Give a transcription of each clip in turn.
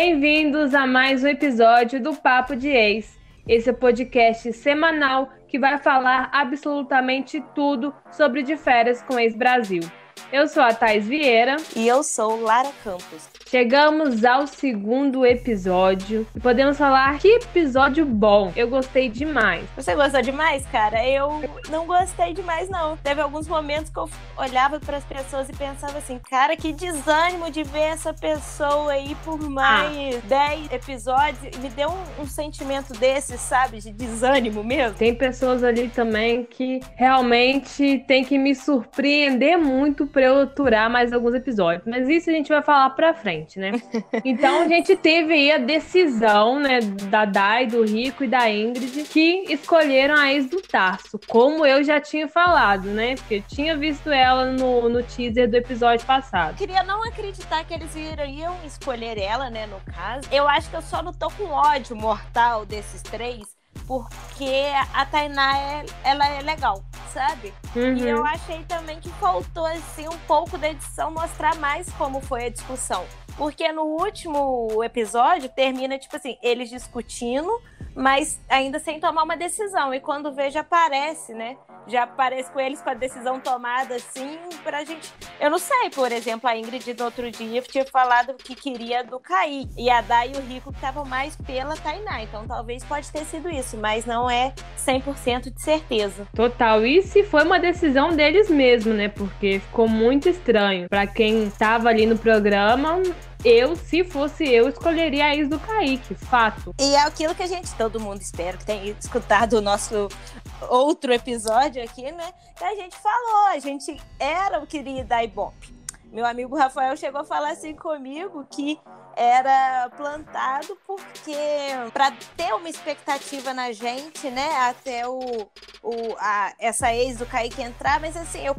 Bem-vindos a mais um episódio do Papo de Ex. Esse é o podcast semanal que vai falar absolutamente tudo sobre de férias com ex-Brasil. Eu sou a Thais Vieira. E eu sou Lara Campos. Chegamos ao segundo episódio e podemos falar que episódio bom. Eu gostei demais. Você gostou demais, cara? Eu não gostei demais, não. Teve alguns momentos que eu olhava para as pessoas e pensava assim, cara, que desânimo de ver essa pessoa aí por mais ah. 10 episódios. Me deu um, um sentimento desse, sabe? De desânimo mesmo. Tem pessoas ali também que realmente tem que me surpreender muito para eu aturar mais alguns episódios. Mas isso a gente vai falar pra frente, né? Então a gente teve aí a decisão, né, da Dai, do Rico e da Ingrid, que escolheram a ex do Tarso, como eu já tinha falado, né? Porque eu tinha visto ela no, no teaser do episódio passado. Queria não acreditar que eles iriam escolher ela, né, no caso. Eu acho que eu só não tô com ódio mortal desses três, porque a Tainá é, ela é legal, sabe? Uhum. E eu achei também que faltou assim um pouco da edição mostrar mais como foi a discussão. Porque no último episódio termina tipo assim, eles discutindo mas ainda sem tomar uma decisão. E quando vê, já aparece, né? Já aparece com eles com a decisão tomada, assim, pra gente. Eu não sei, por exemplo, a Ingrid no outro dia tinha falado que queria do Caí. E a Dai e o Rico estavam mais pela Tainá. Então talvez pode ter sido isso, mas não é 100% de certeza. Total. E se foi uma decisão deles mesmo, né? Porque ficou muito estranho. Para quem tava ali no programa, eu, se fosse eu, escolheria a ex do Kaique, fato. E é aquilo que a gente, todo mundo espera que tenha escutado o nosso outro episódio aqui, né? Que a gente falou, a gente era o querido da Ibope. Meu amigo Rafael chegou a falar assim comigo que era plantado porque para ter uma expectativa na gente, né, até o, o a, essa ex do Kaique entrar, mas assim, eu,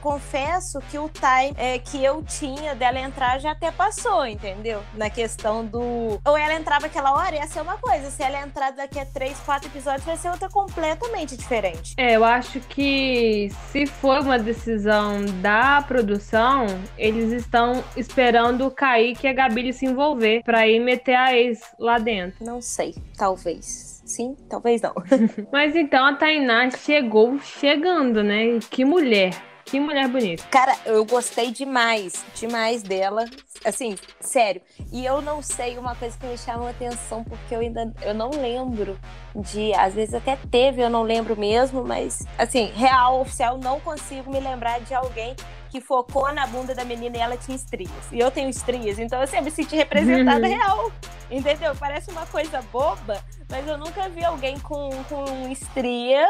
confesso que o time é, que eu tinha dela entrar já até passou, entendeu? Na questão do ou ela entrava aquela hora ia ser uma coisa, se ela entrar daqui a três, quatro episódios vai ser outra completamente diferente. É, eu acho que se for uma decisão da produção, eles estão esperando o Kaique e a Gabi se envolver para ir meter a ex lá dentro. Não sei, talvez. Sim, talvez não. Mas então a Tainá chegou chegando, né? Que mulher. Que mulher bonita. Cara, eu gostei demais, demais dela. Assim, sério. E eu não sei uma coisa que me chamou a atenção, porque eu ainda eu não lembro de. Às vezes até teve, eu não lembro mesmo, mas assim, real, oficial, não consigo me lembrar de alguém que focou na bunda da menina e ela tinha estrias. E eu tenho estrias, então eu sempre me senti representada uhum. real. Entendeu? Parece uma coisa boba, mas eu nunca vi alguém com, com estria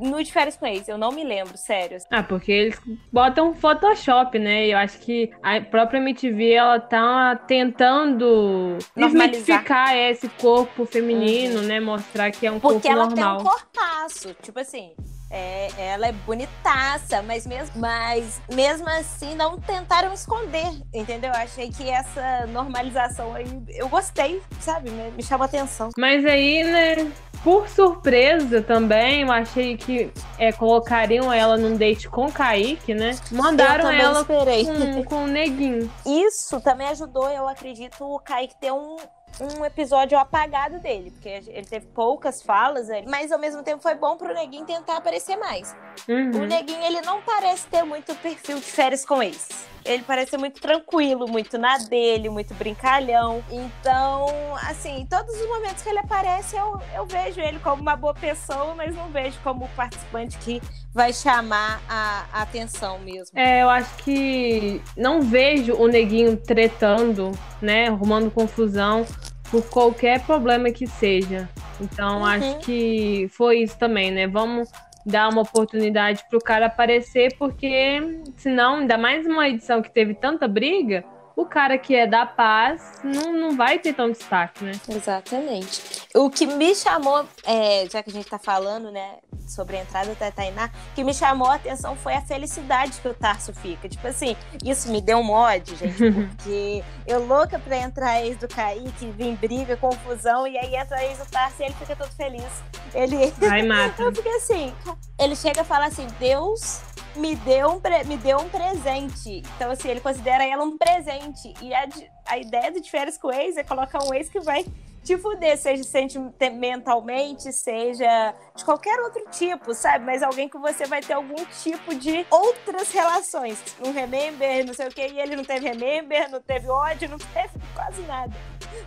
no de férias com ex, eu não me lembro, sério. Ah, porque eles botam Photoshop, né? Eu acho que a própria MTV, ela tá tentando desmitificar esse corpo feminino, uhum. né? Mostrar que é um porque corpo normal. Porque ela tem um corpaço, tipo assim, é, ela é bonitaça, mas mesmo, mas mesmo assim não tentaram esconder, entendeu? Eu achei que essa normalização aí, eu gostei, sabe? Me, me chamou atenção. Mas aí, né, por surpresa também, eu achei que é, colocariam ela num date com o Kaique, né? Mandaram ela esperei. com, com o Neguinho. Isso também ajudou, eu acredito, o Kaique ter um, um episódio apagado dele, porque ele teve poucas falas ali, mas ao mesmo tempo foi bom pro Neguinho tentar aparecer mais. Uhum. O Neguinho, ele não parece ter muito perfil de férias com ex. Ele parece ser muito tranquilo, muito na dele, muito brincalhão. Então, assim, todos os momentos que ele aparece, eu, eu vejo ele como uma boa pessoa, mas não vejo como participante que vai chamar a, a atenção mesmo. É, eu acho que não vejo o Neguinho tretando, né, arrumando confusão por qualquer problema que seja. Então, uhum. acho que foi isso também, né? Vamos dar uma oportunidade pro cara aparecer, porque senão, ainda mais uma edição que teve tanta briga, o cara que é da paz não, não vai ter tão destaque, né? Exatamente. O que me chamou, é, já que a gente tá falando, né, sobre a entrada da Tainá, o que me chamou a atenção foi a felicidade que o Tarso fica. Tipo assim, isso me deu um ódio, gente, porque eu louca pra entrar a ex do Kaique, vem briga, confusão, e aí entra a ex do Tarso e ele fica todo feliz. Ele. Ai, mata. Eu fiquei assim. Ele chega a falar assim: Deus me deu um, pre... me deu um presente. Então, assim, ele considera ela um presente. E a, a ideia do de férias com o ex é colocar um ex que vai te fuder, seja sentimentalmente, seja de qualquer outro tipo, sabe? Mas alguém que você vai ter algum tipo de outras relações. Um remember, não sei o que, e ele não teve remember, não teve ódio, não teve quase nada.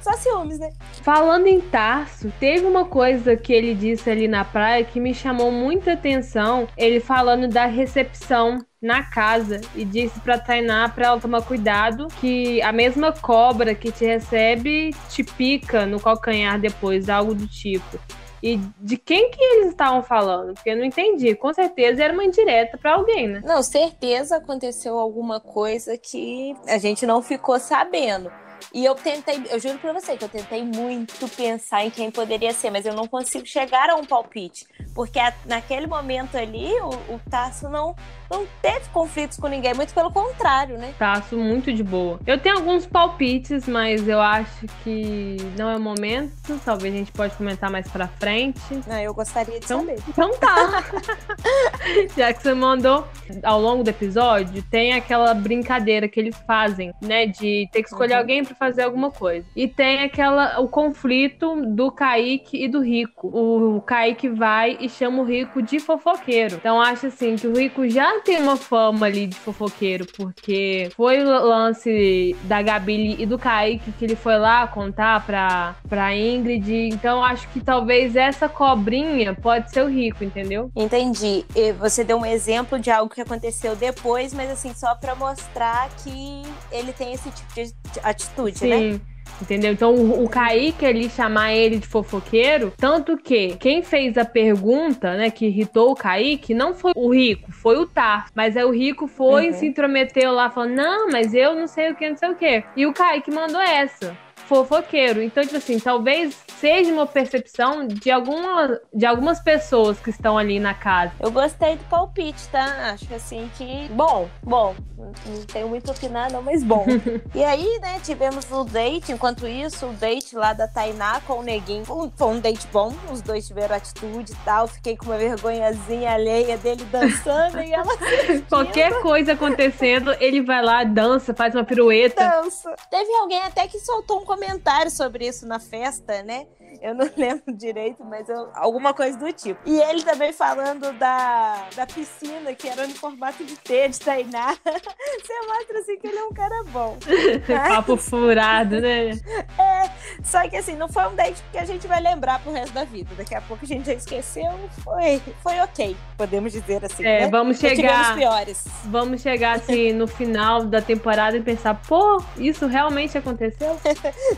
Só ciúmes, né? Falando em Tarso, teve uma coisa que ele disse ali na praia que me chamou muita atenção. Ele falando da recepção na casa e disse pra Tainá pra ela tomar cuidado que a mesma cobra que te recebe te pica no calcanhar depois, algo do tipo. E de quem que eles estavam falando? Porque eu não entendi. Com certeza era uma indireta para alguém, né? Não, certeza aconteceu alguma coisa que a gente não ficou sabendo. E eu tentei, eu juro pra você que eu tentei muito pensar em quem poderia ser, mas eu não consigo chegar a um palpite. Porque a, naquele momento ali, o, o Tasso não, não teve conflitos com ninguém, muito pelo contrário, né? Tasso muito de boa. Eu tenho alguns palpites, mas eu acho que não é o momento. Talvez a gente pode comentar mais pra frente. Não, eu gostaria de então, saber. Então tá. Já que você mandou ao longo do episódio, tem aquela brincadeira que eles fazem, né? De ter que escolher uhum. alguém para fazer alguma coisa. E tem aquela o conflito do Kaique e do Rico. O, o Kaique vai e chama o Rico de fofoqueiro. Então acho assim que o Rico já tem uma fama ali de fofoqueiro, porque foi o lance da Gabi e do Kaique que ele foi lá contar pra, pra Ingrid. Então acho que talvez essa cobrinha pode ser o Rico, entendeu? Entendi. E você deu um exemplo de algo que aconteceu depois, mas assim, só para mostrar que ele tem esse tipo de atitude, né? Sim. né? Entendeu? Então o, o Kaique ali chamar ele de fofoqueiro, tanto que quem fez a pergunta, né, que irritou o Kaique, não foi o Rico, foi o Tar. Mas aí o Rico foi uhum. e se intrometeu lá, falando: não, mas eu não sei o que, não sei o que. E o Kaique mandou essa fofoqueiro. Então, tipo assim, talvez seja uma percepção de, alguma, de algumas pessoas que estão ali na casa. Eu gostei do palpite, tá? Acho assim que. Bom, bom. Não tenho muito a opinar, não, mas bom. e aí, né, tivemos o date. Enquanto isso, o date lá da Tainá com o Neguinho. Foi um date bom. Os dois tiveram atitude e tal. Fiquei com uma vergonhazinha alheia dele dançando e ela. Qualquer coisa acontecendo, ele vai lá, dança, faz uma pirueta. Dança. Teve alguém até que soltou um comentário sobre isso na festa, né? Eu não lembro direito, mas eu, alguma coisa do tipo. E ele também falando da, da piscina, que era no formato de T, de Tainá. Você mostra assim que ele é um cara bom. Papo furado, né? É, só que assim, não foi um date que a gente vai lembrar pro resto da vida. Daqui a pouco a gente já esqueceu. Foi, foi ok, podemos dizer assim. É, né? vamos chegar. piores. Vamos chegar assim no final da temporada e pensar, pô, isso realmente aconteceu?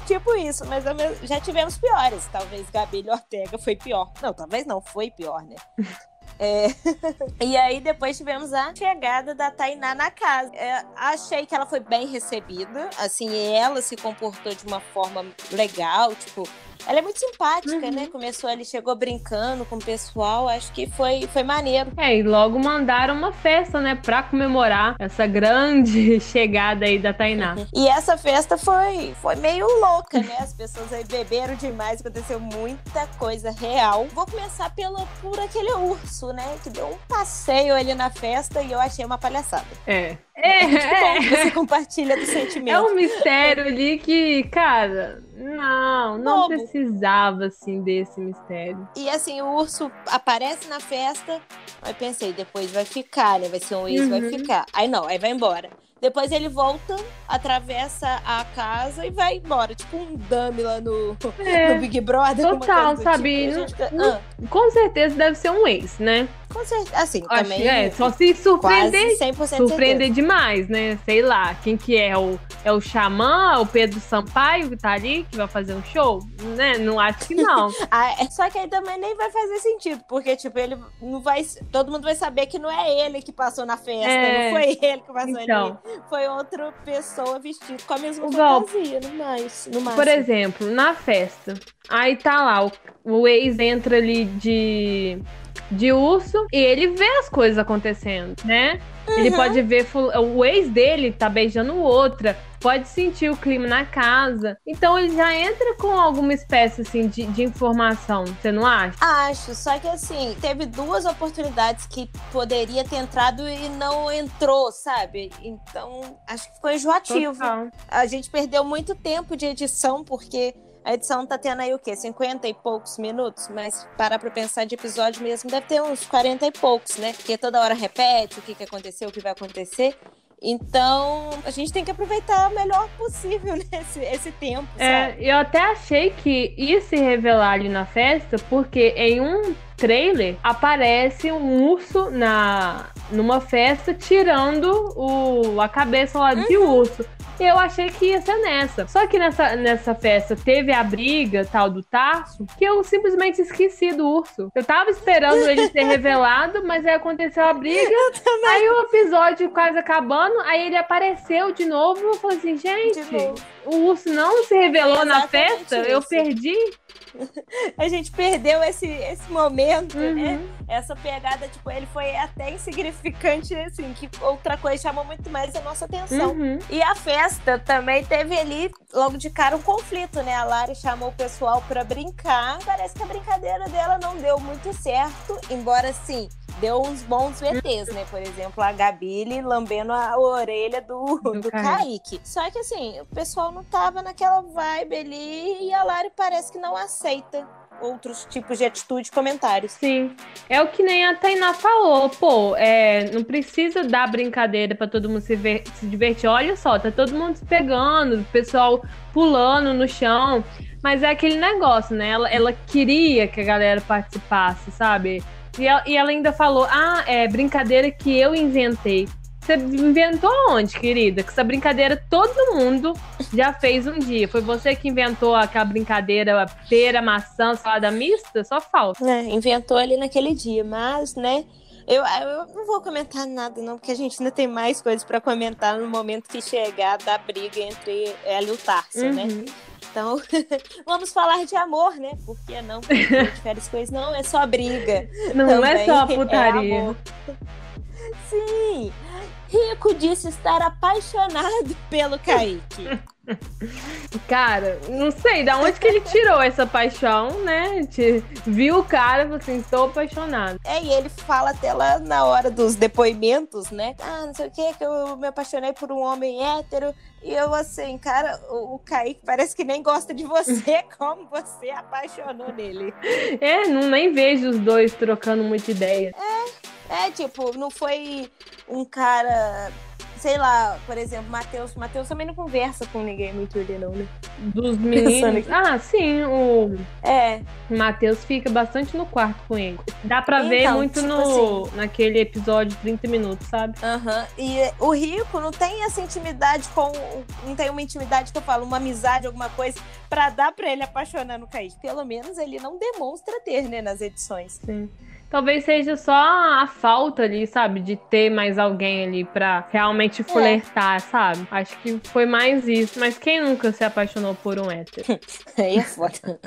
tipo isso, mas já tivemos piores talvez Gabi Ortega foi pior. Não, talvez não, foi pior, né? É... e aí depois tivemos a chegada da Tainá na casa. É, achei que ela foi bem recebida, assim, ela se comportou de uma forma legal, tipo, ela é muito simpática, né? uhum. né? Começou ali, chegou brincando com o pessoal. Acho que foi, foi maneiro. É, e logo mandaram uma festa, né? Pra comemorar essa grande chegada aí da Tainá. Uhum. E essa festa foi, foi meio louca, né? As pessoas aí beberam demais, aconteceu muita coisa real. Vou começar pelo, por aquele urso, né? Que deu um passeio ali na festa e eu achei uma palhaçada. É. É, é. Você compartilha do sentimento. É um mistério ali que, cara, não, não precisava assim desse mistério. E assim, o urso aparece na festa, aí pensei, depois vai ficar, né? Vai ser um ex, uhum. vai ficar. Aí não, aí vai embora. Depois ele volta, atravessa a casa e vai embora. Tipo um dummy lá no, é, no Big Brother. Total, sabe? Tipo. Fica, ah. Com certeza deve ser um ex, né? Com certeza. Assim, Acho também. É, só se surpreender. Surpreender demais, né? Sei lá, quem que é? O, é o Xamã, o Pedro Sampaio que tá ali, que vai fazer um show? Né? Não acho que não. ah, é, só que aí também nem vai fazer sentido, porque, tipo, ele não vai. Todo mundo vai saber que não é ele que passou na festa, é, não foi ele que passou então. ali. Foi outra pessoa vestida com a mesma fantasia, no mais, no máximo. Por exemplo, na festa. Aí tá lá, o, o ex entra ali de de urso e ele vê as coisas acontecendo, né? Uhum. Ele pode ver o ex dele tá beijando outra, pode sentir o clima na casa. Então ele já entra com alguma espécie assim de, de informação, você não acha? Acho, só que assim, teve duas oportunidades que poderia ter entrado e não entrou, sabe? Então, acho que ficou enjoativo. Total. A gente perdeu muito tempo de edição porque a edição tá tendo aí o quê? 50 e poucos minutos? Mas parar pra pensar de episódio mesmo, deve ter uns 40 e poucos, né? Porque toda hora repete o que, que aconteceu, o que vai acontecer. Então, a gente tem que aproveitar o melhor possível nesse né, esse tempo. É, sabe? eu até achei que ia se revelar ali na festa, porque em um trailer aparece um urso na numa festa tirando o, a cabeça lá de uhum. urso eu achei que ia ser nessa. Só que nessa, nessa festa teve a briga tal do Tarso, que eu simplesmente esqueci do urso. Eu tava esperando ele ser revelado, mas aí aconteceu a briga. Aí o episódio quase acabando, aí ele apareceu de novo. Eu falei assim, gente, o urso não se revelou na festa, isso. eu perdi. a gente perdeu esse, esse momento, né? uhum. né? Essa pegada, tipo, ele foi até insignificante, assim, que outra coisa chamou muito mais a nossa atenção. Uhum. E a festa também teve ali, logo de cara, um conflito, né? A Lari chamou o pessoal para brincar. Parece que a brincadeira dela não deu muito certo, embora, assim, deu uns bons VTs, né? Por exemplo, a Gabi lambendo a orelha do, do, do Kaique. Só que assim, o pessoal não tava naquela vibe ali e a Lari parece que não aceita outros tipos de atitude e comentários. Sim. É o que nem a Tainá falou. Pô, é, não precisa dar brincadeira para todo mundo se, ver, se divertir. Olha só, tá todo mundo se pegando, o pessoal pulando no chão. Mas é aquele negócio, né? Ela, ela queria que a galera participasse, sabe? E ela, e ela ainda falou: ah, é brincadeira que eu inventei. Você inventou onde, querida? Que essa brincadeira todo mundo já fez um dia. Foi você que inventou aquela brincadeira pera, maçã, salada mista? Só falta. É, inventou ali naquele dia, mas, né? Eu, eu não vou comentar nada, não, porque a gente ainda tem mais coisas para comentar no momento que chegar da briga entre ela e o Tarso, né? uhum. né? Então, vamos falar de amor, né? Por que não? Porque férias coisas não é só briga. Não Também é só putaria. É Sim. Rico disse estar apaixonado pelo Kaique. Cara, não sei da onde que ele tirou essa paixão, né? Viu o cara e falou assim: estou apaixonado. É, e ele fala até lá na hora dos depoimentos, né? Ah, não sei o que, que eu me apaixonei por um homem hétero. E eu, assim, cara, o, o Kaique parece que nem gosta de você, como você apaixonou nele. É, não nem vejo os dois trocando muita ideia. É, é, tipo, não foi um cara sei lá, por exemplo, Matheus. Matheus também não conversa com ninguém muito ali, não, né? Dos meninos. ah, sim, o. É. Matheus fica bastante no quarto com ele. Dá pra então, ver muito tipo no, assim... naquele episódio de 30 minutos, sabe? Aham. Uhum. E o Rico não tem essa intimidade com. Não tem uma intimidade que eu falo, uma amizade, alguma coisa, pra dar pra ele apaixonar no Kaique. Pelo menos ele não demonstra ter, né, nas edições. Sim. Talvez seja só a falta ali, sabe? De ter mais alguém ali pra realmente é. flertar, é. sabe? Acho que foi mais isso. Mas quem nunca se apaixonou por um hétero? Aí é foda.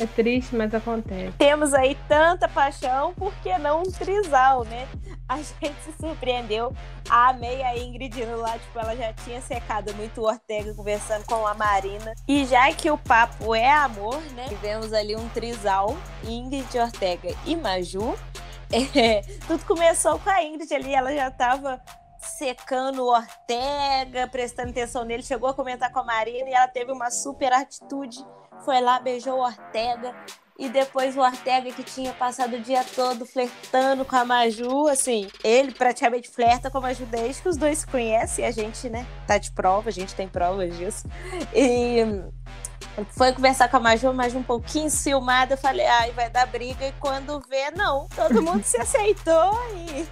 É triste, mas acontece. Temos aí tanta paixão, por que não um trisal, né? A gente se surpreendeu. Amei a Ingrid lá, tipo, ela já tinha secado muito o Ortega conversando com a Marina. E já que o papo é amor, né? Tivemos ali um trisal, Ingrid, Ortega e Maju. É, tudo começou com a Ingrid ali, ela já tava secando o Ortega, prestando atenção nele, chegou a comentar com a Marina e ela teve uma super atitude foi lá, beijou o Ortega. E depois o Ortega, que tinha passado o dia todo flertando com a Maju, assim, ele praticamente flerta com a Maju desde que os dois se conhecem. A gente, né, tá de prova, a gente tem provas disso. E foi conversar com a Maju, mas um pouquinho ciumada. Eu falei, ai, vai dar briga. E quando vê, não. Todo mundo se aceitou e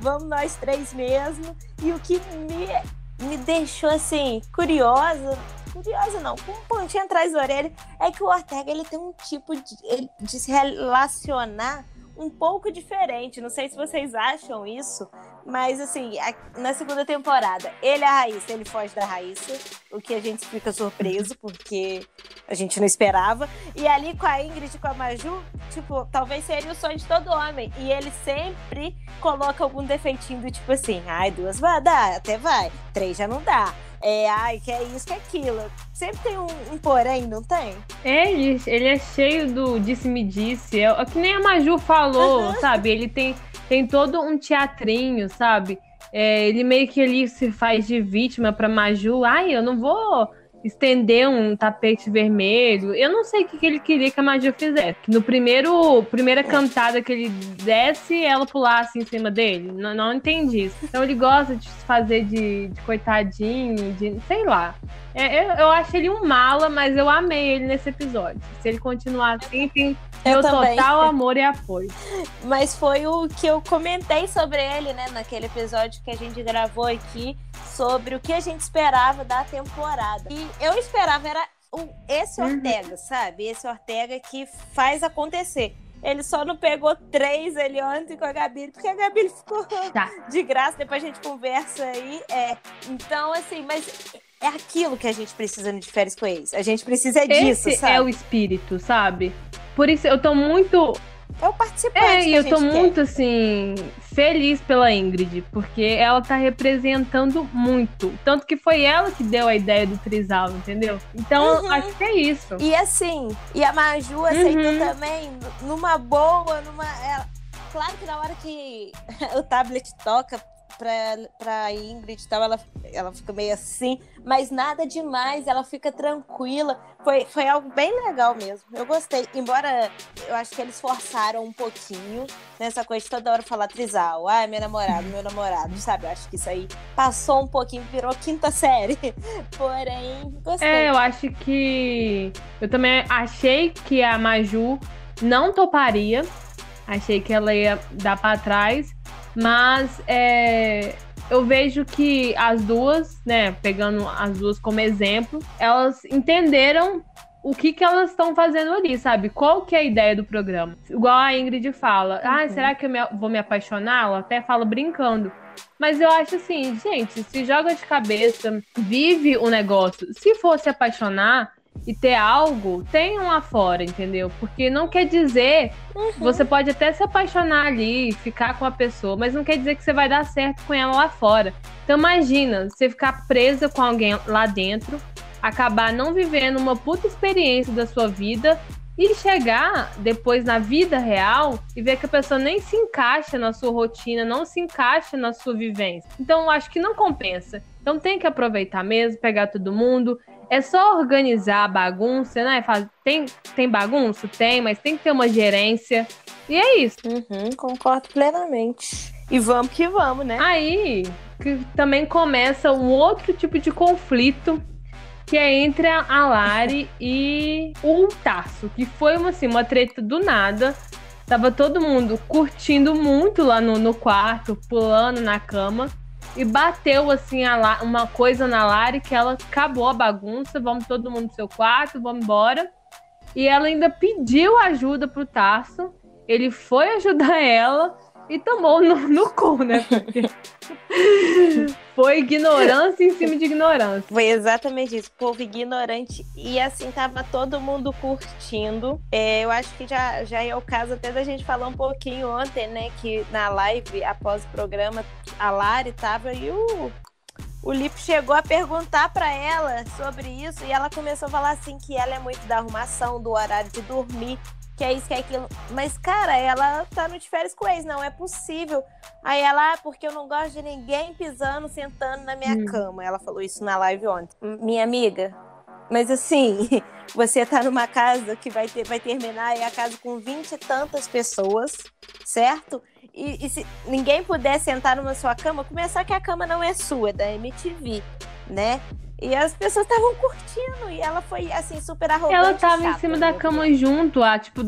vamos nós três mesmo. E o que me, me deixou, assim, curiosa curiosa não, com um pontinho atrás da orelha, é que o Ortega ele tem um tipo de, de se relacionar um pouco diferente. Não sei se vocês acham isso, Mas, assim, na segunda temporada, ele é a Raíssa, ele foge da Raíssa, o que a gente fica surpreso, porque a gente não esperava. E ali com a Ingrid e com a Maju, tipo, talvez seria o sonho de todo homem. E ele sempre coloca algum defeitinho do tipo assim, ai, duas vai dar, até vai, três já não dá. É, ai, que é isso, que é aquilo. Sempre tem um, um porém, não tem? É, ele, ele é cheio do disse-me-disse. É, é que nem a Maju falou, uhum. sabe? Ele tem tem todo um teatrinho, sabe? É, ele meio que ali se faz de vítima para Maju. Ai, eu não vou estender um tapete vermelho. Eu não sei o que, que ele queria que a Maju fizesse. No primeiro, primeira cantada que ele desce, ela pulasse em cima dele. Não, não entendi isso. Então ele gosta de se fazer de, de coitadinho, de sei lá. É, eu, eu acho ele um mala, mas eu amei ele nesse episódio. Se ele continuar assim, tem meu total amor e apoio. Mas foi o que eu comentei sobre ele, né, naquele episódio que a gente gravou aqui, sobre o que a gente esperava da temporada. E eu esperava era o, esse uhum. Ortega, sabe? Esse Ortega que faz acontecer. Ele só não pegou três ele ontem com a Gabi, porque a Gabi ficou tá. de graça, depois a gente conversa aí. É. Então, assim, mas é aquilo que a gente precisa de férias com eles. A gente precisa é disso, Esse sabe? é o espírito, sabe? Por isso eu tô muito. É o participante. É, e eu tô muito, assim, feliz pela Ingrid, porque ela tá representando muito. Tanto que foi ela que deu a ideia do trisal, entendeu? Então, uhum. acho que é isso. E assim, e a Maju aceitou uhum. também, numa boa, numa. Claro que na hora que o tablet toca pra, pra Ingrid e tal, ela, ela fica meio assim, mas nada demais, ela fica tranquila. Foi, foi algo bem legal mesmo. Eu gostei. Embora eu acho que eles forçaram um pouquinho nessa coisa de toda hora falar trisal. Ah, meu namorado, meu namorado, sabe? Eu acho que isso aí passou um pouquinho, virou quinta série. Porém, gostei. É, eu acho que. Eu também achei que a Maju não toparia. Achei que ela ia dar para trás. Mas é, eu vejo que as duas, né, pegando as duas como exemplo, elas entenderam o que, que elas estão fazendo ali, sabe? Qual que é a ideia do programa? Igual a Ingrid fala, ah, uhum. ah, será que eu me, vou me apaixonar? Ela até fala brincando. Mas eu acho assim, gente, se joga de cabeça, vive o negócio. Se for se apaixonar, e ter algo, tenham lá fora, entendeu? Porque não quer dizer. Uhum. Você pode até se apaixonar ali, ficar com a pessoa, mas não quer dizer que você vai dar certo com ela lá fora. Então imagina, você ficar presa com alguém lá dentro, acabar não vivendo uma puta experiência da sua vida e chegar depois na vida real e ver que a pessoa nem se encaixa na sua rotina, não se encaixa na sua vivência. Então eu acho que não compensa. Então tem que aproveitar mesmo, pegar todo mundo. É só organizar a bagunça, né? Tem, tem bagunça? Tem, mas tem que ter uma gerência. E é isso. Uhum, concordo plenamente. E vamos que vamos, né? Aí que também começa um outro tipo de conflito que é entre a Lari e o Tasso, que foi uma, assim, uma treta do nada. Tava todo mundo curtindo muito lá no, no quarto, pulando na cama e bateu assim a, uma coisa na Lari que ela acabou a bagunça, vamos todo mundo no seu quarto, vamos embora. E ela ainda pediu ajuda pro Tarso. Ele foi ajudar ela e tomou no, no cu, né? Porque foi ignorância em cima de ignorância. Foi exatamente isso, povo ignorante. E assim, tava todo mundo curtindo. É, eu acho que já, já é o caso até da gente falar um pouquinho ontem, né? Que na live, após o programa, a Lari tava e o o Lipe chegou a perguntar para ela sobre isso e ela começou a falar assim que ela é muito da arrumação, do horário de dormir que é isso, que é aquilo. Mas, cara, ela tá no de férias com ex, não é possível. Aí ela, ah, porque eu não gosto de ninguém pisando, sentando na minha hum. cama. Ela falou isso na live ontem. Minha amiga, mas assim, você tá numa casa que vai, ter, vai terminar, é a casa com vinte e tantas pessoas, certo? E, e, se ninguém puder sentar numa sua cama, começar que a cama não é sua, é da MTV, né? E as pessoas estavam curtindo. E ela foi, assim, super arrogante. Ela tava em cima da cama junto, há, tipo,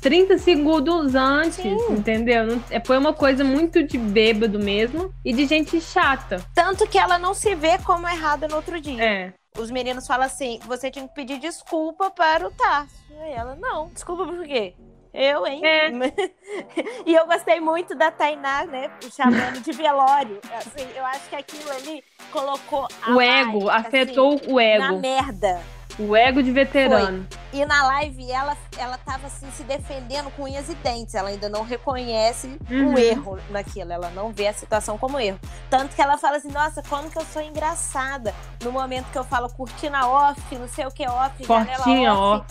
30 segundos antes, Sim. entendeu? É, foi uma coisa muito de bêbado mesmo e de gente chata. Tanto que ela não se vê como errada no outro dia. É. Os meninos falam assim: você tinha que pedir desculpa para o Tarso. E ela, não. Desculpa por quê? Eu, hein? É. e eu gostei muito da Tainá, né? Chamando de velório. Assim, eu acho que aquilo ali colocou a O ego, live, afetou assim, o na ego. merda. O ego de veterano. E na live ela, ela tava assim, se defendendo com unhas e dentes. Ela ainda não reconhece Uhum. o erro naquilo. Ela não vê a situação como erro. Tanto que ela fala assim: nossa, como que eu sou engraçada. No momento que eu falo cortina off, não sei o que off, Portinha janela off.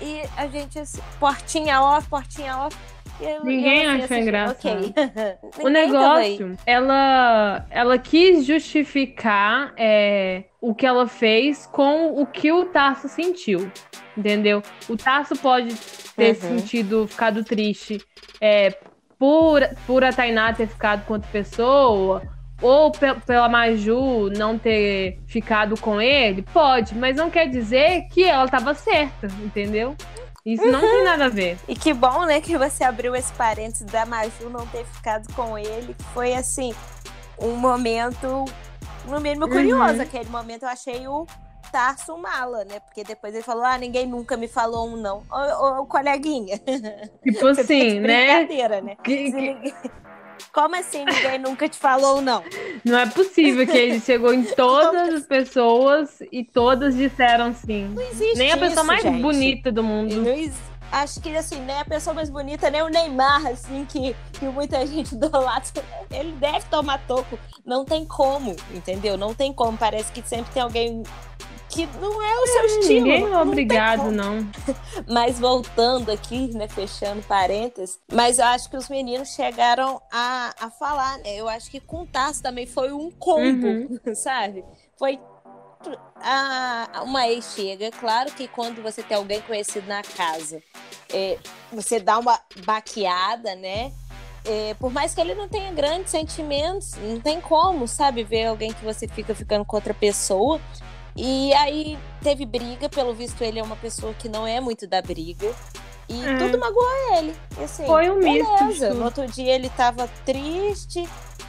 E a gente assim, portinha off, portinha off. Eu- Ninguém eu, assim, achou assim, engraçado. ok. O também. negócio, ela, ela quis justificar é, o que ela fez com o que o Tarso sentiu, entendeu? O Tarso pode ter Uhum. sentido, ficado triste é, por, por a Tainá ter ficado com outra pessoa, ou pe- pela Maju não ter ficado com ele, pode, mas não quer dizer que ela estava certa, entendeu? Isso não tem nada a ver. E que bom, né, que você abriu esse parênteses da Maju não ter ficado com ele, que foi assim, um momento, no mínimo, curioso. Uhum. Aquele momento eu achei o Tarso mala, né? Porque depois ele falou: ah, ninguém nunca me falou um não. Ô, ô, ô, coleguinha. Tipo assim, né? Brincadeira, né? Que- Se que- ninguém- Como assim ninguém nunca te falou não? Não é possível que ele chegou em todas as pessoas e todas disseram sim. Não existe Nem a pessoa isso, mais gente. bonita do mundo. não Acho que assim, nem a pessoa mais bonita, nem o Neymar, assim, que, que muita gente idolatra, ele deve tomar toco. Não tem como, entendeu? Não tem como. Parece que sempre tem alguém que não é o seu estilo. Ninguém é obrigado, não. Mas voltando aqui, né, fechando parênteses, mas eu acho que os meninos chegaram a, a falar, né? Eu acho que com o Tarso também foi um combo, Uhum. sabe? Foi a, uma ex chega, claro que quando você tem alguém conhecido na casa, é, você dá uma baqueada, né? É, por mais que ele não tenha grandes sentimentos, não tem como, sabe? Ver alguém que você fica ficando com outra pessoa. E aí teve briga, pelo visto ele é uma pessoa que não é muito da briga. E É. tudo magoou ele. E assim, Foi um misto beleza. tudo. No outro dia ele tava triste,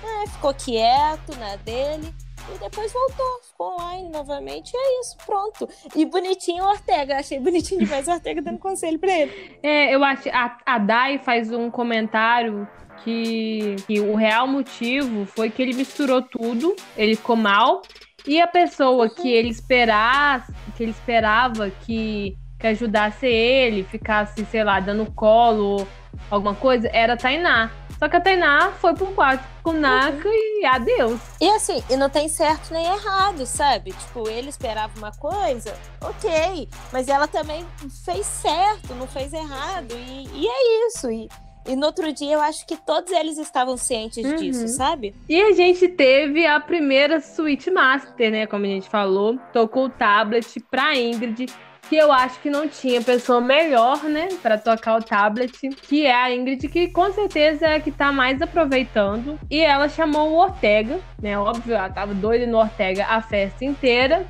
é, ficou quieto na dele. E depois voltou, ficou online novamente. E é isso, pronto. E bonitinho o Ortega. Achei bonitinho demais o Ortega dando conselho pra ele. É, eu acho. A, a Dai faz um comentário que, que o real motivo foi que ele misturou tudo, ele ficou mal. E a pessoa que ele esperasse, que ele esperava que, que ajudasse ele, ficasse, sei lá, dando colo alguma coisa, era a Tainá. Só que a Tainá foi pro quarto com o Naka e adeus. E assim, e não tem certo nem errado, sabe? Tipo, ele esperava uma coisa, ok. Mas ela também fez certo, não fez errado. E, e é isso. E, e no outro dia eu acho que todos eles estavam cientes Uhum. disso, sabe? E a gente teve a primeira Switch Master, né? Como a gente falou. Tocou o tablet pra Ingrid. Que eu acho que não tinha pessoa melhor, né? Pra tocar o tablet. Que é a Ingrid, que com certeza é a que tá mais aproveitando. E ela chamou o Ortega, né? Óbvio, ela tava doida no Ortega a festa inteira.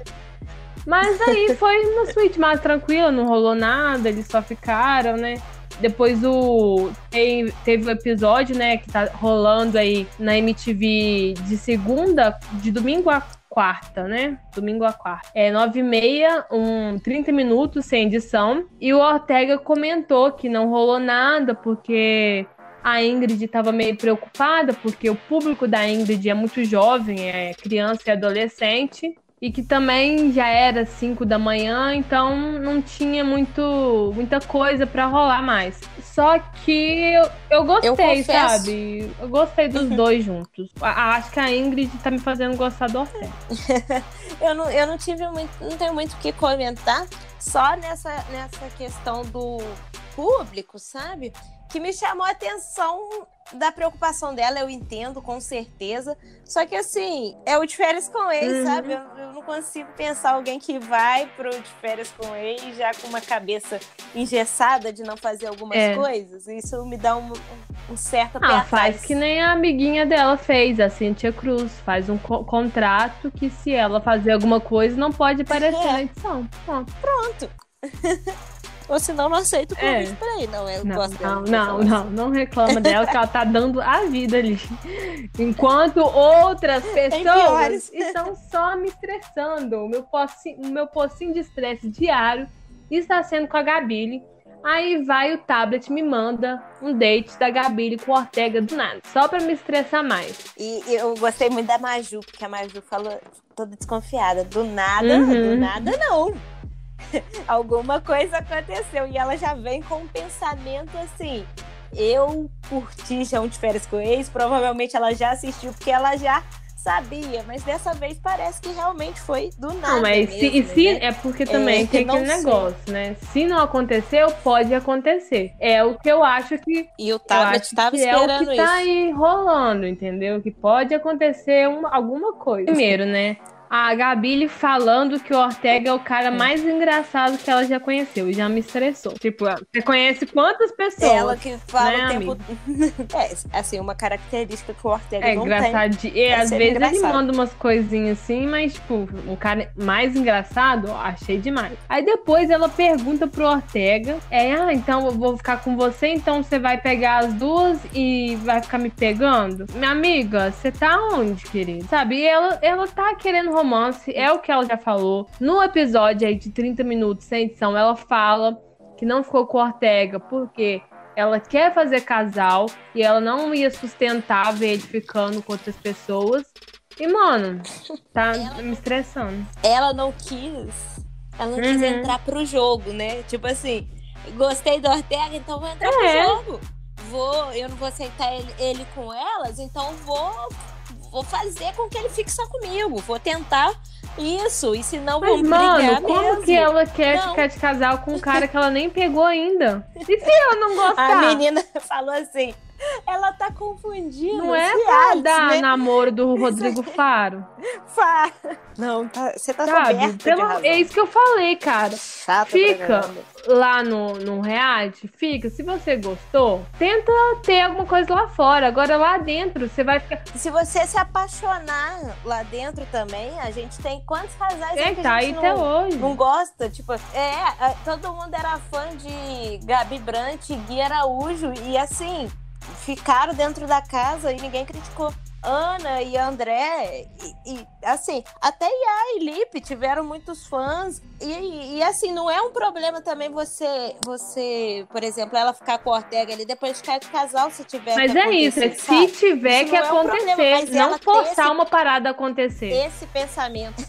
Mas aí foi uma suíte mais tranquila, não rolou nada, eles só ficaram, né? Depois o tem- teve o episódio, né, que tá rolando aí na MTV de segunda, de domingo a quarta, né? Domingo a quarta. É nove e meia, um 30 minutos sem edição. E o Ortega comentou que não rolou nada porque a Ingrid estava meio preocupada porque o público da Ingrid é muito jovem, é criança e adolescente. E que também já era 5 da manhã, então não tinha muito, muita coisa pra rolar mais. Só que eu, eu gostei, confesso. sabe? Eu gostei dos dois juntos. A- acho que a Ingrid tá me fazendo gostar do Ortega. Eu não, eu não tive muito, não tenho muito o que comentar, só nessa, nessa questão do público, sabe? Que me chamou a atenção da preocupação dela, eu entendo, com certeza. Só que assim, é o de férias com ex, Uhum. sabe? Eu, eu não consigo pensar alguém que vai pro de férias com ex já com uma cabeça engessada de não fazer algumas É. coisas. Isso me dá um, um certo Ah, faz que nem a amiguinha dela fez, a Cintia Cruz. Faz um co- contrato que se ela fazer alguma coisa, não pode aparecer É. na edição. Pronto. Pronto. Ou senão não aceito o convite É. pra ir. Não, eu Não, gosto dela. não, não, não, não reclama dela, que ela tá dando a vida ali. Enquanto outras pessoas estão só me estressando. O meu pocinho, o meu pocinho de estresse diário está sendo com a Gabile. Aí vai o tablet me manda um date da Gabi com o Ortega do nada, só pra me estressar mais. E, e eu gostei muito da Maju, porque a Maju falou toda desconfiada. Do nada, uhum. do nada não. Alguma coisa aconteceu e ela já vem com um pensamento assim. Eu curti já um de férias com ex, provavelmente ela já assistiu, porque ela já sabia, mas dessa vez parece que realmente foi do nada. Não, mas mesmo, se, e se né? é porque também é, tem aquele negócio, né? Se não aconteceu, pode acontecer. É o que eu acho que. E o tablet estava esperando é o que isso. tá aí rolando, entendeu? Que pode acontecer uma, alguma coisa. Primeiro, né? A Gabi falando que o Ortega é o cara mais engraçado que ela já conheceu. Já me estressou. Tipo, você conhece quantas pessoas? Ela que fala né, o tempo. é, assim, uma característica que o Ortega é não engraçado. tem. É, às vezes engraçado. ele manda umas coisinhas assim, mas, tipo, o cara mais engraçado, ó, achei demais. Aí depois ela pergunta pro Ortega: É, ah, então eu vou ficar com você, então você vai pegar as duas e vai ficar me pegando? Minha amiga, você tá onde, querido? Sabe? E ela, ela tá querendo romance, é o que ela já falou. No episódio aí de 30 minutos sem edição, ela fala que não ficou com o Ortega porque ela quer fazer casal e ela não ia sustentar ver ele ficando com outras pessoas. E, mano, tá ela, me estressando. Ela não quis. Ela não uhum. quis entrar pro jogo, né? Tipo assim, gostei do Ortega, então vou entrar é. pro jogo. Vou, eu não vou aceitar ele, ele com elas, então vou vou fazer com que ele fique só comigo. Vou tentar isso. E se não, vamos mano, brigar como mesmo. que ela quer não. ficar de casal com um cara que ela nem pegou ainda? E se ela não gostar? A menina falou assim, ela tá confundindo. Não é pra dar né? namoro do Rodrigo Faro. Faro. Não, tá, você tá Sabe? Pelo, É isso que eu falei, cara. Chata Fica lá no, no reality, fica. Se você gostou, tenta ter alguma coisa lá fora. Agora lá dentro, você vai ficar. Se você se apaixonar lá dentro também, a gente tem quantos casais é, que tá a gente aí não, até hoje. não gosta? Tipo, é, todo mundo era fã de Gabi Brant, Gui Araújo, e assim ficaram dentro da casa e ninguém criticou. Ana e André, e, e assim, até Iá e Lipe tiveram muitos fãs. E, e, assim, não é um problema também você, você, por exemplo, ela ficar com o Ortega ali, depois ficar de casal se tiver Mas é isso, é se tiver isso que não acontecer, é um problema, não forçar esse, uma parada acontecer. Esse pensamento.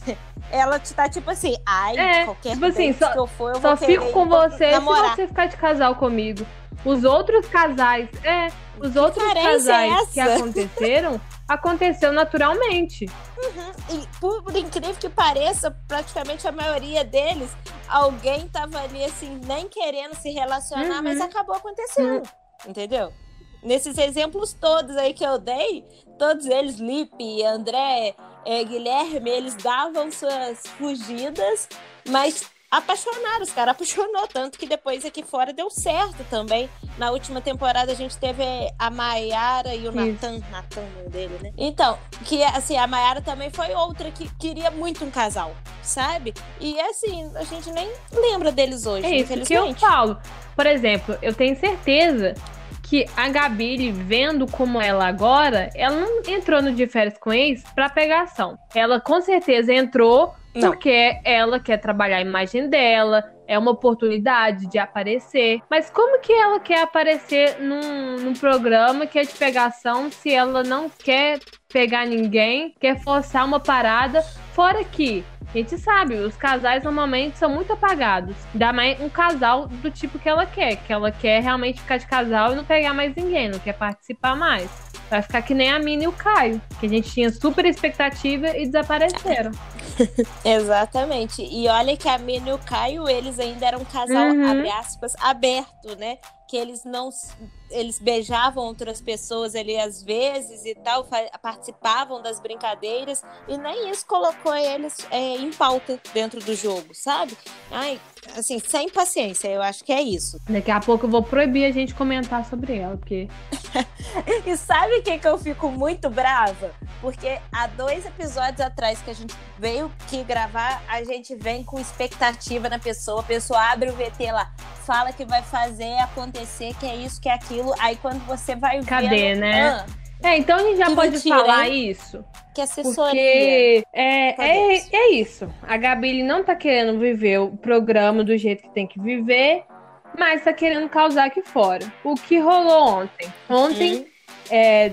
Ela tá tipo assim, ai, é, qualquer tipo assim, só, que eu for, eu só fico com você namorar. se você ficar de casal comigo. Os outros casais, é, os que outros é casais é que aconteceram, aconteceu naturalmente. Uhum. E por, por, incrível que pareça, praticamente a maioria deles, alguém tava ali assim, nem querendo se relacionar, uhum. mas acabou acontecendo. Uhum. Entendeu? Nesses exemplos todos aí que eu dei, todos eles, Lipe, André, é, Guilherme, eles davam suas fugidas, mas apaixonaram, os caras apaixonou, tanto que depois aqui fora deu certo também. Na última temporada a gente teve a Maiara e o Natan, Natan dele, né? Então, que assim, a Maiara também foi outra que queria muito um casal, sabe? E assim, a gente nem lembra deles hoje, é isso que eu falo. Por exemplo, eu tenho certeza que a Gabi, vendo como ela agora, ela não entrou no de férias com ex pra pegação. Ela com certeza entrou não. porque ela quer trabalhar a imagem dela, é uma oportunidade de aparecer. Mas como que ela quer aparecer num, num programa que é de pegação se ela não quer pegar ninguém, quer forçar uma parada? Fora que a gente sabe, os casais normalmente são muito apagados. Dá mais um casal do tipo que ela quer, que ela quer realmente ficar de casal e não pegar mais ninguém, não quer participar mais. Vai ficar que nem a Mina e o Caio, que a gente tinha super expectativa e desapareceram. Exatamente. E olha que a Mina e o Caio, eles ainda eram um casal, uhum. abre aspas, aberto, né? Que eles não eles beijavam outras pessoas ali às vezes e tal, participavam das brincadeiras e nem isso colocou eles é, em pauta dentro do jogo, sabe? Ai, assim, sem paciência, eu acho que é isso. Daqui a pouco eu vou proibir a gente comentar sobre ela, porque. e sabe o que, que eu fico muito brava? Porque há dois episódios atrás que a gente veio aqui gravar, a gente vem com expectativa na pessoa, a pessoa abre o VT lá, fala que vai fazer acontecer, que é isso, que é aquilo. Aí quando você vai ver. Cadê, né? Ah, é, então a gente já pode mentira, falar hein? isso. Que assessoria. Porque é, é, é isso. A Gabi não tá querendo viver o programa do jeito que tem que viver. mas tá querendo causar aqui fora. O que rolou ontem? Ontem, uhum. é,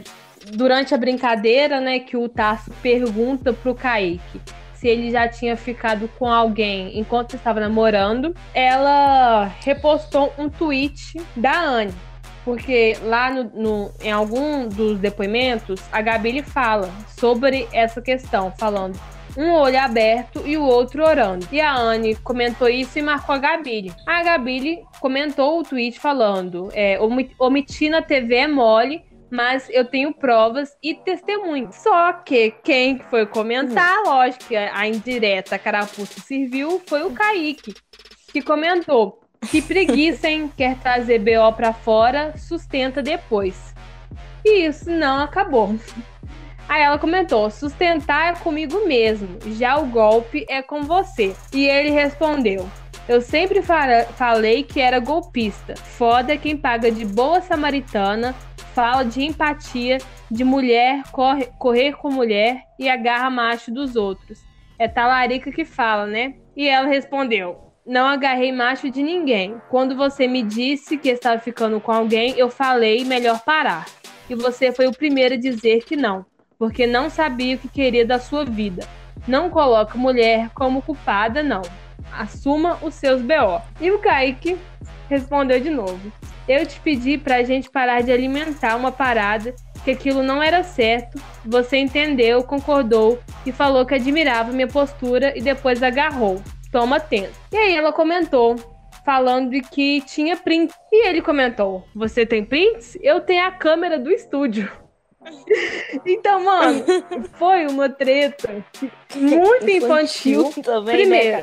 durante a brincadeira, né, que o Tarso pergunta pro Kaique se ele já tinha ficado com alguém enquanto estava namorando, ela repostou um tweet da Anne. Porque lá no, no, em algum dos depoimentos, a Gabi fala sobre essa questão, falando um olho aberto e o outro orando. E a Anne comentou isso e marcou a Gabi. A Gabi comentou o tweet falando: é, na TV é mole, mas eu tenho provas e testemunhos. Só que quem foi comentar, hum. lógico que a indireta carapuça serviu, foi o Kaique, que comentou que preguiça, hein? Quer trazer BO pra fora, sustenta depois. E isso não acabou. Aí ela comentou: sustentar é comigo mesmo, já o golpe é com você. E ele respondeu: eu sempre falei que era golpista. Foda quem paga de boa samaritana fala de empatia, de mulher corre, correr com mulher e agarra macho dos outros. É talarica que fala, né? E ela respondeu: Não agarrei macho de ninguém. Quando você me disse que estava ficando com alguém, eu falei melhor parar. E você foi o primeiro a dizer que não, porque não sabia o que queria da sua vida. Não coloque mulher como culpada, não. Assuma os seus BO. E o Kaique respondeu de novo: eu te pedi pra gente parar de alimentar uma parada que aquilo não era certo. Você entendeu, concordou e falou que admirava minha postura e depois agarrou. Toma tempo. E aí ela comentou, falando de que tinha print. E ele comentou: Você tem prints? Eu tenho a câmera do estúdio. Então, mano, foi uma treta muito infantil. infantil também, né, Primeiro,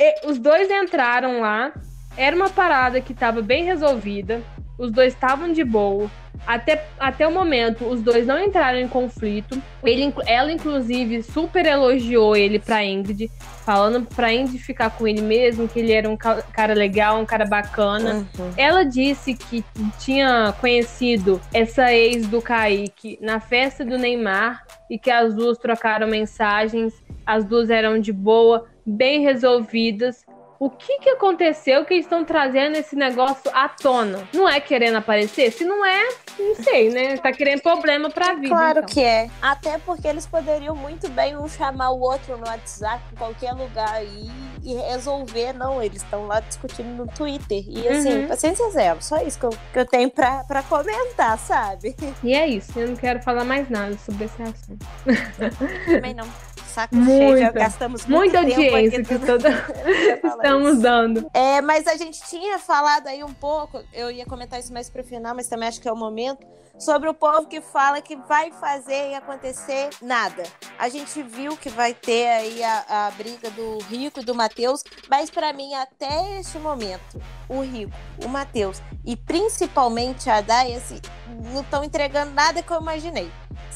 né, os dois entraram lá era uma parada que estava bem resolvida, os dois estavam de boa. Até, até o momento, os dois não entraram em conflito. Ele, ela, inclusive, super elogiou ele pra Ingrid, falando pra Ingrid ficar com ele mesmo, que ele era um cara legal, um cara bacana. Uhum. Ela disse que tinha conhecido essa ex do Kaique na festa do Neymar e que as duas trocaram mensagens, as duas eram de boa, bem resolvidas o que que aconteceu que eles estão trazendo esse negócio à tona? Não é querendo aparecer? Se não é, não sei, né? Tá querendo problema pra vida. Claro então. que é. Até porque eles poderiam muito bem um chamar o outro no WhatsApp, em qualquer lugar aí e resolver. Não, eles estão lá discutindo no Twitter. E assim, uhum. paciência zero. Só isso que eu, que eu tenho pra, pra comentar, sabe? E é isso. Eu não quero falar mais nada sobre esse assunto. Também não saco muita, cheio, já gastamos muita audiência que toda... estamos dando. É, mas a gente tinha falado aí um pouco, eu ia comentar isso mais pro final, mas também acho que é o momento, sobre o povo que fala que vai fazer e acontecer nada. A gente viu que vai ter aí a, a briga do Rico e do Matheus, mas para mim, até este momento, o Rico, o Matheus e principalmente a Dai, assim, não estão entregando nada que eu imaginei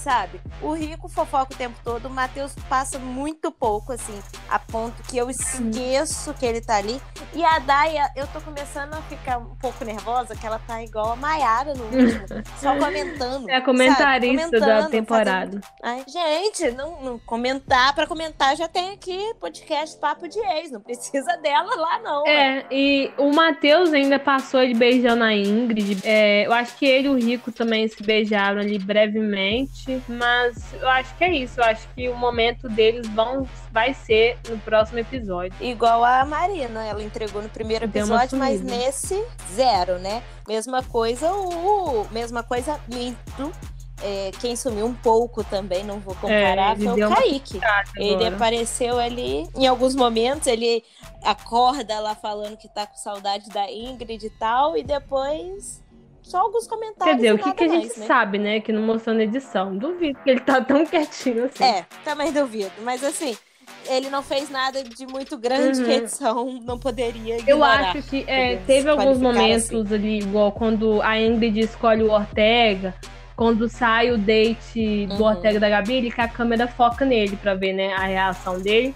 sabe? O Rico fofoca o tempo todo, o Matheus passa muito pouco, assim, a ponto que eu esqueço que ele tá ali. E a Daia, eu tô começando a ficar um pouco nervosa, que ela tá igual a Maiara no último, só comentando. É a comentarista da temporada. Fazendo... Ai, gente, não, não, comentar, pra comentar já tem aqui podcast Papo de Ex, não precisa dela lá, não. É, e o Matheus ainda passou ele beijando a Ingrid. É, eu acho que ele e o Rico também se beijaram ali brevemente mas eu acho que é isso. Eu acho que o momento deles vão, vai ser no próximo episódio. Igual a Marina, ela entregou no primeiro episódio, mas nesse, zero, né? Mesma coisa, o. Mesma coisa, Minto. É, quem sumiu um pouco também, não vou comparar, é, foi o Kaique. Ele apareceu ali em alguns momentos, ele acorda lá falando que tá com saudade da Ingrid e tal, e depois só alguns comentários. Quer dizer, o que, que a gente né? sabe, né? Que não mostrou na edição. Duvido que ele tá tão quietinho assim. É, também duvido. Mas assim, ele não fez nada de muito grande uhum. que a edição não poderia ignorar. Eu acho que é, teve alguns momentos assim. ali, igual quando a Ingrid escolhe o Ortega, quando sai o date do uhum. Ortega da Gabi, ele que a câmera foca nele pra ver, né, a reação dele.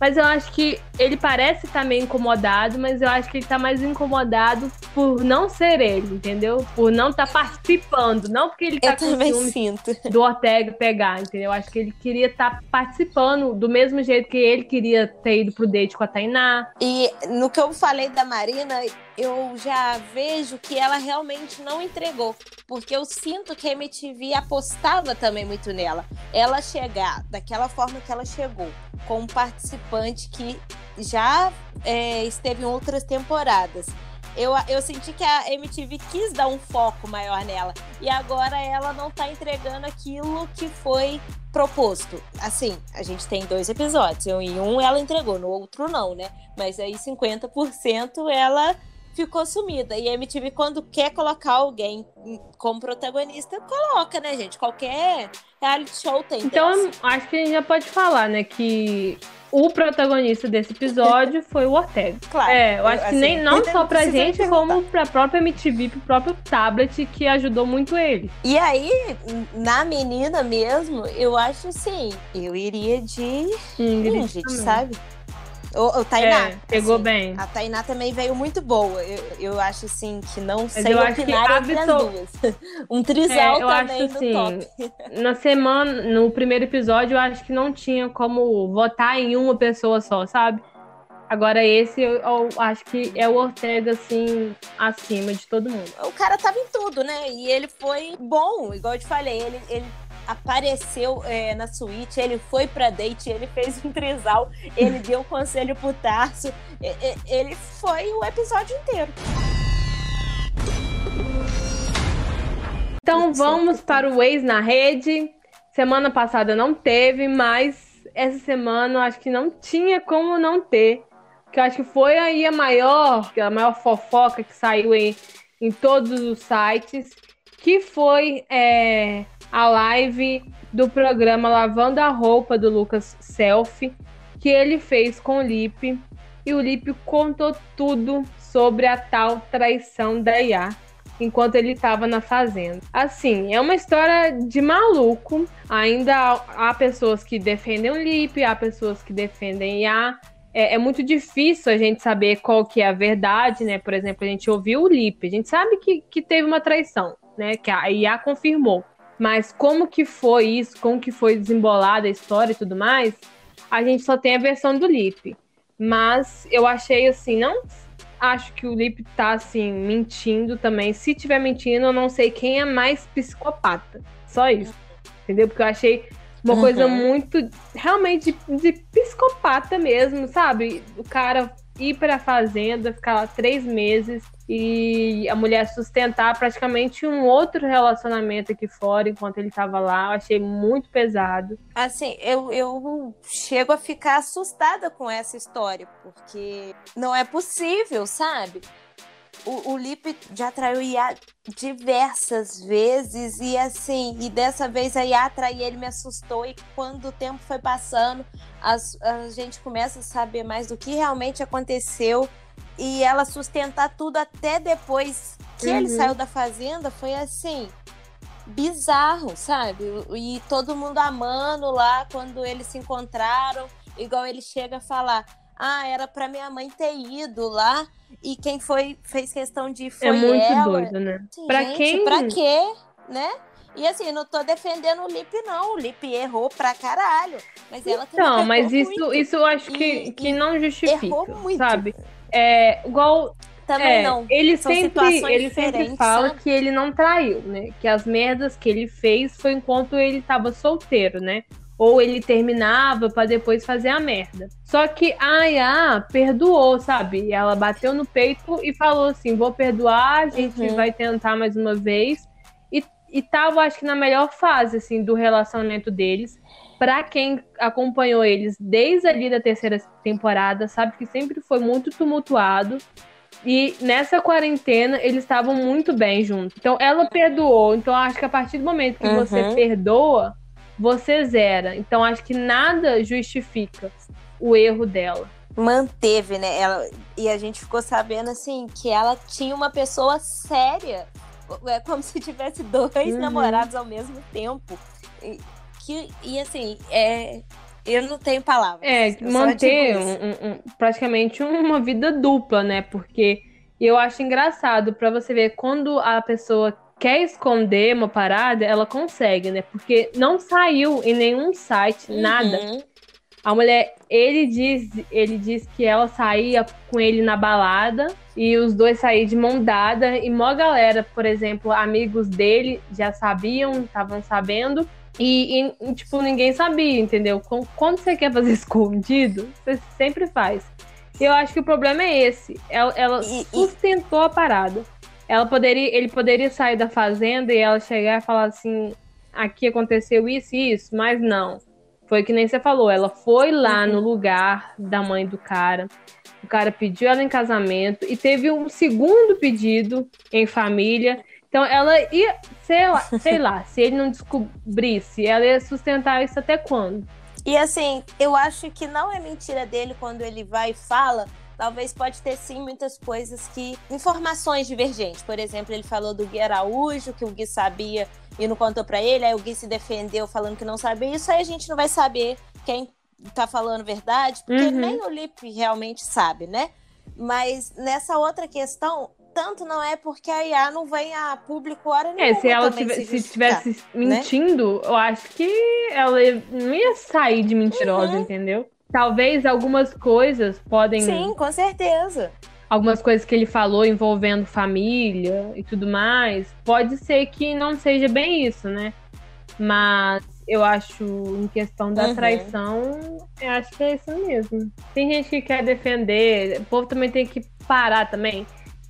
Mas eu acho que ele parece estar tá meio incomodado, mas eu acho que ele tá mais incomodado por não ser ele, entendeu? Por não estar tá participando. Não porque ele tá eu com ciúme sinto. do Ortega pegar, entendeu? Eu acho que ele queria estar tá participando do mesmo jeito que ele queria ter ido pro date com a Tainá. E no que eu falei da Marina, eu já vejo que ela realmente não entregou. Porque eu sinto que a MTV apostava também muito nela. Ela chegar daquela forma que ela chegou, com um participante que já é, esteve em outras temporadas. Eu, eu senti que a MTV quis dar um foco maior nela. E agora ela não tá entregando aquilo que foi proposto. Assim, a gente tem dois episódios. Em um ela entregou, no outro não, né? Mas aí 50% ela ficou sumida. E a MTV, quando quer colocar alguém como protagonista, coloca, né, gente? Qualquer reality show tem. Então, dessa. acho que a gente já pode falar, né, que o protagonista desse episódio foi o Ortega. Claro. É, eu acho assim, que nem não só pra gente, como pra própria MTV, pro próprio tablet, que ajudou muito ele. E aí, na menina mesmo, eu acho assim, eu iria de Ingrid, Ingrid sabe? O, o Tainá. É, pegou assim, bem. A Tainá também veio muito boa. Eu, eu acho assim que não Mas sei opinar entre as duas. um trisal é, eu também acho, assim, top. Na semana, no primeiro episódio, eu acho que não tinha como votar em uma pessoa só, sabe? Agora esse eu, eu, acho que é o Ortega, assim, acima de todo mundo. O cara tava em tudo, né? E ele foi bom, igual eu te falei. Ele, ele apareceu é, na suíte, ele foi pra date, ele fez um trisal, ele deu um conselho pro Tarso, ele foi o episódio inteiro. Então vamos para o ex na rede. Semana passada não teve, mas essa semana eu acho que não tinha como não ter. Que eu acho que foi aí a maior, a maior fofoca que saiu em, em todos os sites, que foi é, a live do programa Lavando a Roupa do Lucas Selfie, que ele fez com o Lipe. E o Lipe contou tudo sobre a tal traição da Iá enquanto ele estava na fazenda. Assim, é uma história de maluco. Ainda há pessoas que defendem o Lipe, há pessoas que defendem Iá. É, é, muito difícil a gente saber qual que é a verdade, né? Por exemplo, a gente ouviu o Lipe, a gente sabe que, que teve uma traição, né? Que a Iá confirmou. Mas como que foi isso, como que foi desembolada a história e tudo mais, a gente só tem a versão do Lip. Mas eu achei assim, não acho que o Lip tá assim mentindo também. Se tiver mentindo, eu não sei quem é mais psicopata. Só isso. Entendeu? Porque eu achei uma uhum. coisa muito realmente de, de psicopata mesmo, sabe? O cara ir para a fazenda, ficar lá três meses e a mulher sustentar praticamente um outro relacionamento aqui fora enquanto ele estava lá. Eu achei muito pesado. Assim, eu, eu chego a ficar assustada com essa história, porque não é possível, sabe? o, o Lipe já traiu Iá diversas vezes e assim, e dessa vez a Iá trair ele me assustou e quando o tempo foi passando, as, a gente começa a saber mais do que realmente aconteceu e ela sustentar tudo até depois que uhum. ele saiu da fazenda foi assim, bizarro, sabe? E todo mundo amando lá quando eles se encontraram, igual ele chega a falar: "Ah, era para minha mãe ter ido lá e quem foi fez questão de ir foi É muito ela. doido, né? Gente, quem? Pra quê, né? E assim, não tô defendendo o Lip, não. O Lip errou pra caralho. Mas ela também Não, mas isso, muito. isso eu acho que, e, que não justifica. Errou muito. Sabe? É, igual. Também é, não. Ele São sempre, ele sempre fala sabe? que ele não traiu, né? Que as merdas que ele fez foi enquanto ele tava solteiro, né? ou ele terminava para depois fazer a merda. Só que a Aya perdoou, sabe? Ela bateu no peito e falou assim: vou perdoar, a gente uhum. vai tentar mais uma vez. E, e tava, acho que, na melhor fase, assim, do relacionamento deles. Para quem acompanhou eles desde ali da terceira temporada, sabe que sempre foi muito tumultuado. E nessa quarentena eles estavam muito bem juntos. Então ela perdoou. Então acho que a partir do momento que uhum. você perdoa, você zera. Então acho que nada justifica o erro dela. Manteve, né? Ela, e a gente ficou sabendo assim que ela tinha uma pessoa séria. É como se tivesse dois uhum. namorados ao mesmo tempo. E, que, e assim, é, eu não tenho palavras. É, manter um, um, praticamente uma vida dupla, né? Porque eu acho engraçado para você ver quando a pessoa quer esconder uma parada, ela consegue, né? Porque não saiu em nenhum site, uhum. nada. A mulher, ele diz, ele diz que ela saía com ele na balada e os dois saíam de mão dada e mó galera, por exemplo, amigos dele já sabiam, estavam sabendo e, e, tipo, ninguém sabia, entendeu? Quando você quer fazer escondido, você sempre faz. Eu acho que o problema é esse. Ela, ela e, sustentou a parada. Ela poderia, ele poderia sair da fazenda e ela chegar e falar assim: aqui aconteceu isso e isso, mas não. Foi que nem você falou, ela foi lá uhum. no lugar da mãe do cara. O cara pediu ela em casamento e teve um segundo pedido em família. Então ela ia, sei lá, sei lá, se ele não descobrisse, ela ia sustentar isso até quando? E assim, eu acho que não é mentira dele quando ele vai e fala talvez pode ter sim muitas coisas que. informações divergentes. Por exemplo, ele falou do Gui Araújo, que o Gui sabia e não contou para ele, aí o Gui se defendeu falando que não sabia. Isso aí a gente não vai saber quem tá falando verdade, porque uhum. nem o Lipe realmente sabe, né? Mas nessa outra questão, tanto não é porque a IA não vem a público hora nenhuma. É, se ela tivesse, se estivesse né? mentindo, eu acho que ela não ia sair de mentirosa, uhum. entendeu? Talvez algumas coisas podem. Sim, com certeza. Algumas coisas que ele falou envolvendo família e tudo mais. Pode ser que não seja bem isso, né? Mas eu acho, em questão da uhum. traição, eu acho que é isso mesmo. Tem gente que quer defender, o povo também tem que parar também.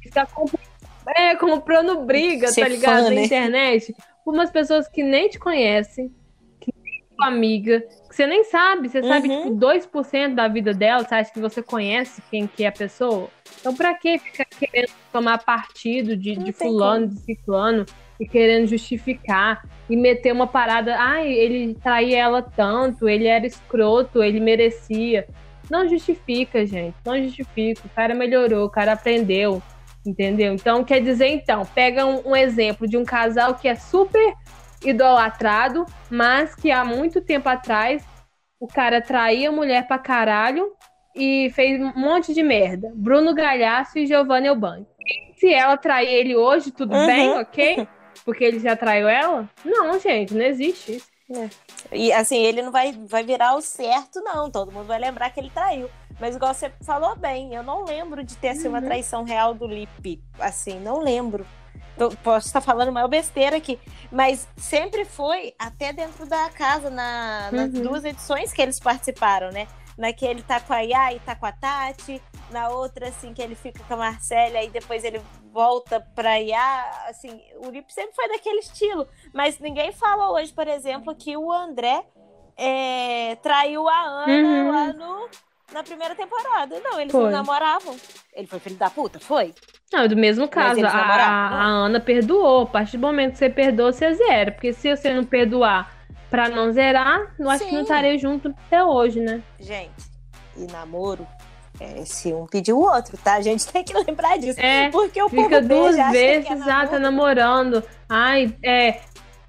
Ficar comprando, é, comprando briga, Ser tá ligado? Fã, Na né? internet. Por umas pessoas que nem te conhecem, que nem tua amiga, você nem sabe, você uhum. sabe tipo 2% da vida dela, você acha que você conhece quem que é a pessoa? Então pra que ficar querendo tomar partido de, de fulano, de ciclano e querendo justificar e meter uma parada, ai, ele traía ela tanto, ele era escroto, ele merecia. Não justifica, gente, não justifica. O cara melhorou, o cara aprendeu, entendeu? Então, quer dizer, então, pega um, um exemplo de um casal que é super idolatrado, mas que há muito tempo atrás o cara traía a mulher pra caralho e fez um monte de merda. Bruno Galhaço e Giovanni Elbani. Se ela trair ele hoje, tudo uhum. bem, ok? Porque ele já traiu ela? Não, gente, não existe isso. É. E assim, ele não vai, vai virar o certo, não. Todo mundo vai lembrar que ele traiu. Mas igual você falou bem, eu não lembro de ter sido uma uhum. traição real do Lipe. Assim, não lembro. Tô, posso estar falando maior besteira aqui, mas sempre foi até dentro da casa, na, nas uhum. duas edições que eles participaram, né? Naquele tá com a Yá e tá com a Tati, na outra, assim, que ele fica com a Marcela e depois ele volta pra Yá, assim, o Lip sempre foi daquele estilo, mas ninguém fala hoje, por exemplo, que o André é, traiu a Ana uhum. lá no na primeira temporada. Não, eles foi. não namoravam. Ele foi filho da puta, foi? Não, é do mesmo caso. A, a, Ana perdoou. A partir do momento que você perdoa, você zera. Porque se você não perdoar pra não zerar, eu acho Sim. que não estaria junto até hoje, né? Gente, e namoro é, se um pediu o outro, tá? A gente tem que lembrar disso. É, porque o fica duas vezes, ah, tá namorando. Ai, é.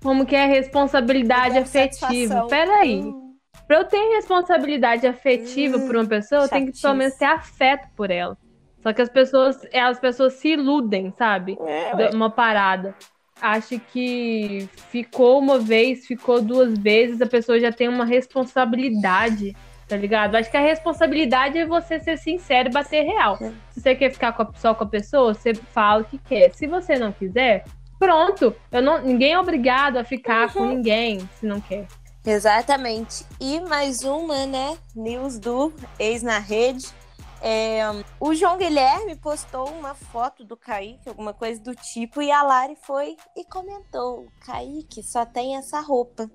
Como que é responsabilidade afetiva? Peraí. Hum. Pra eu ter responsabilidade afetiva hum, por uma pessoa, eu tenho que pelo menos ter afeto por ela. Só que as pessoas, as pessoas se iludem, sabe? É, uma parada. Acho que ficou uma vez, ficou duas vezes, a pessoa já tem uma responsabilidade, tá ligado? Acho que a responsabilidade é você ser sincero e bater real. É. Se você quer ficar com só com a pessoa, você fala o que quer. Se você não quiser, pronto. Eu não, ninguém é obrigado a ficar uhum. com ninguém se não quer. Exatamente. E mais uma, né? News do Ex na Rede. É, o João Guilherme postou uma foto do Kaique, alguma coisa do tipo, e a Lari foi e comentou: Kaique só tem essa roupa.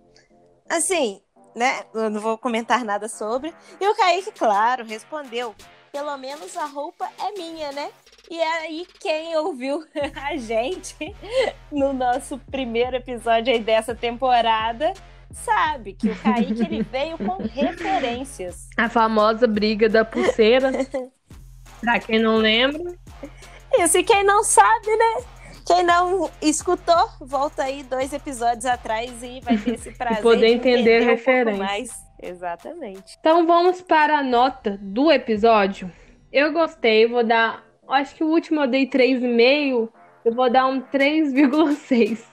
Assim, né? Eu não vou comentar nada sobre. E o Kaique, claro, respondeu: pelo menos a roupa é minha, né? E aí, quem ouviu a gente no nosso primeiro episódio aí dessa temporada sabe que o Kaique ele veio com referências. A famosa briga da pulseira. pra quem não lembra. Isso, e quem não sabe, né? Quem não escutou, volta aí dois episódios atrás e vai ter esse prazer. poder entender, entender referência. Um mais. Exatamente. Então vamos para a nota do episódio. Eu gostei, vou dar. Acho que o último eu dei 3,5. Eu vou dar um 3,6.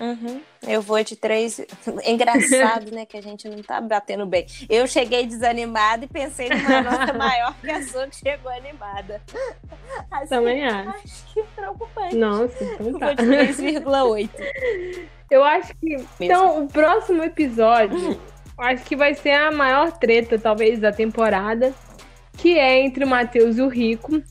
Uhum. Eu vou de três. Engraçado, né? Que a gente não tá batendo bem. Eu cheguei desanimada e pensei numa nota maior que a sua que chegou animada. Assim, Também acho. Acho que preocupante. Nossa, então tá. Eu vou de 3,8. Eu acho que. Mesmo. Então, o próximo episódio, acho que vai ser a maior treta, talvez, da temporada. Que é entre o Matheus e o Rico.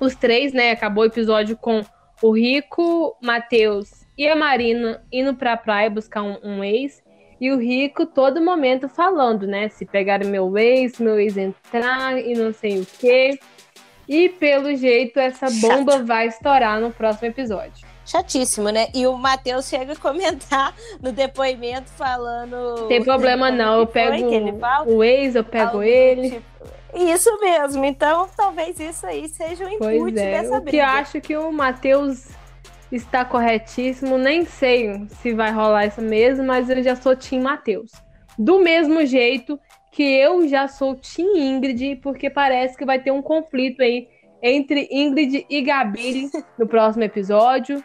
Os três, né? Acabou o episódio com o Rico, Matheus e a Marina indo pra praia buscar um, um ex. E o Rico todo momento falando, né? Se pegar meu ex, meu ex entrar e não sei o quê. E pelo jeito essa bomba Chato. vai estourar no próximo episódio. Chatíssimo, né? E o Matheus chega a comentar no depoimento falando. Tem problema não, eu pego o ex, eu pego ele. Tipo... Isso mesmo, então talvez isso aí seja o input é. dessa briga. O que eu acho que o Matheus está corretíssimo. Nem sei se vai rolar isso mesmo, mas eu já sou Tim Matheus. Do mesmo jeito que eu já sou Tim Ingrid, porque parece que vai ter um conflito aí entre Ingrid e Gabi no próximo episódio.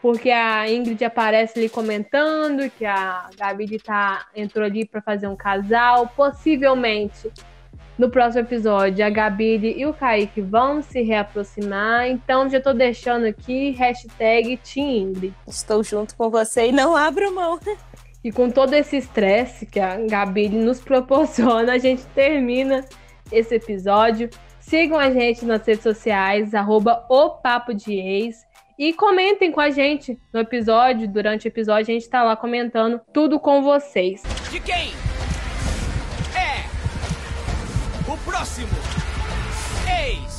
Porque a Ingrid aparece ali comentando que a Gabi tá, entrou ali para fazer um casal. Possivelmente no próximo episódio, a Gabi e o Kaique vão se reaproximar. Então já tô deixando aqui hashtag Team Ingrid. Estou junto com você e não abro mão. E com todo esse estresse que a Gabi nos proporciona, a gente termina esse episódio. Sigam a gente nas redes sociais, arroba o Papo de Ex. E comentem com a gente no episódio, durante o episódio, a gente tá lá comentando tudo com vocês. De quem? Próximo. Eis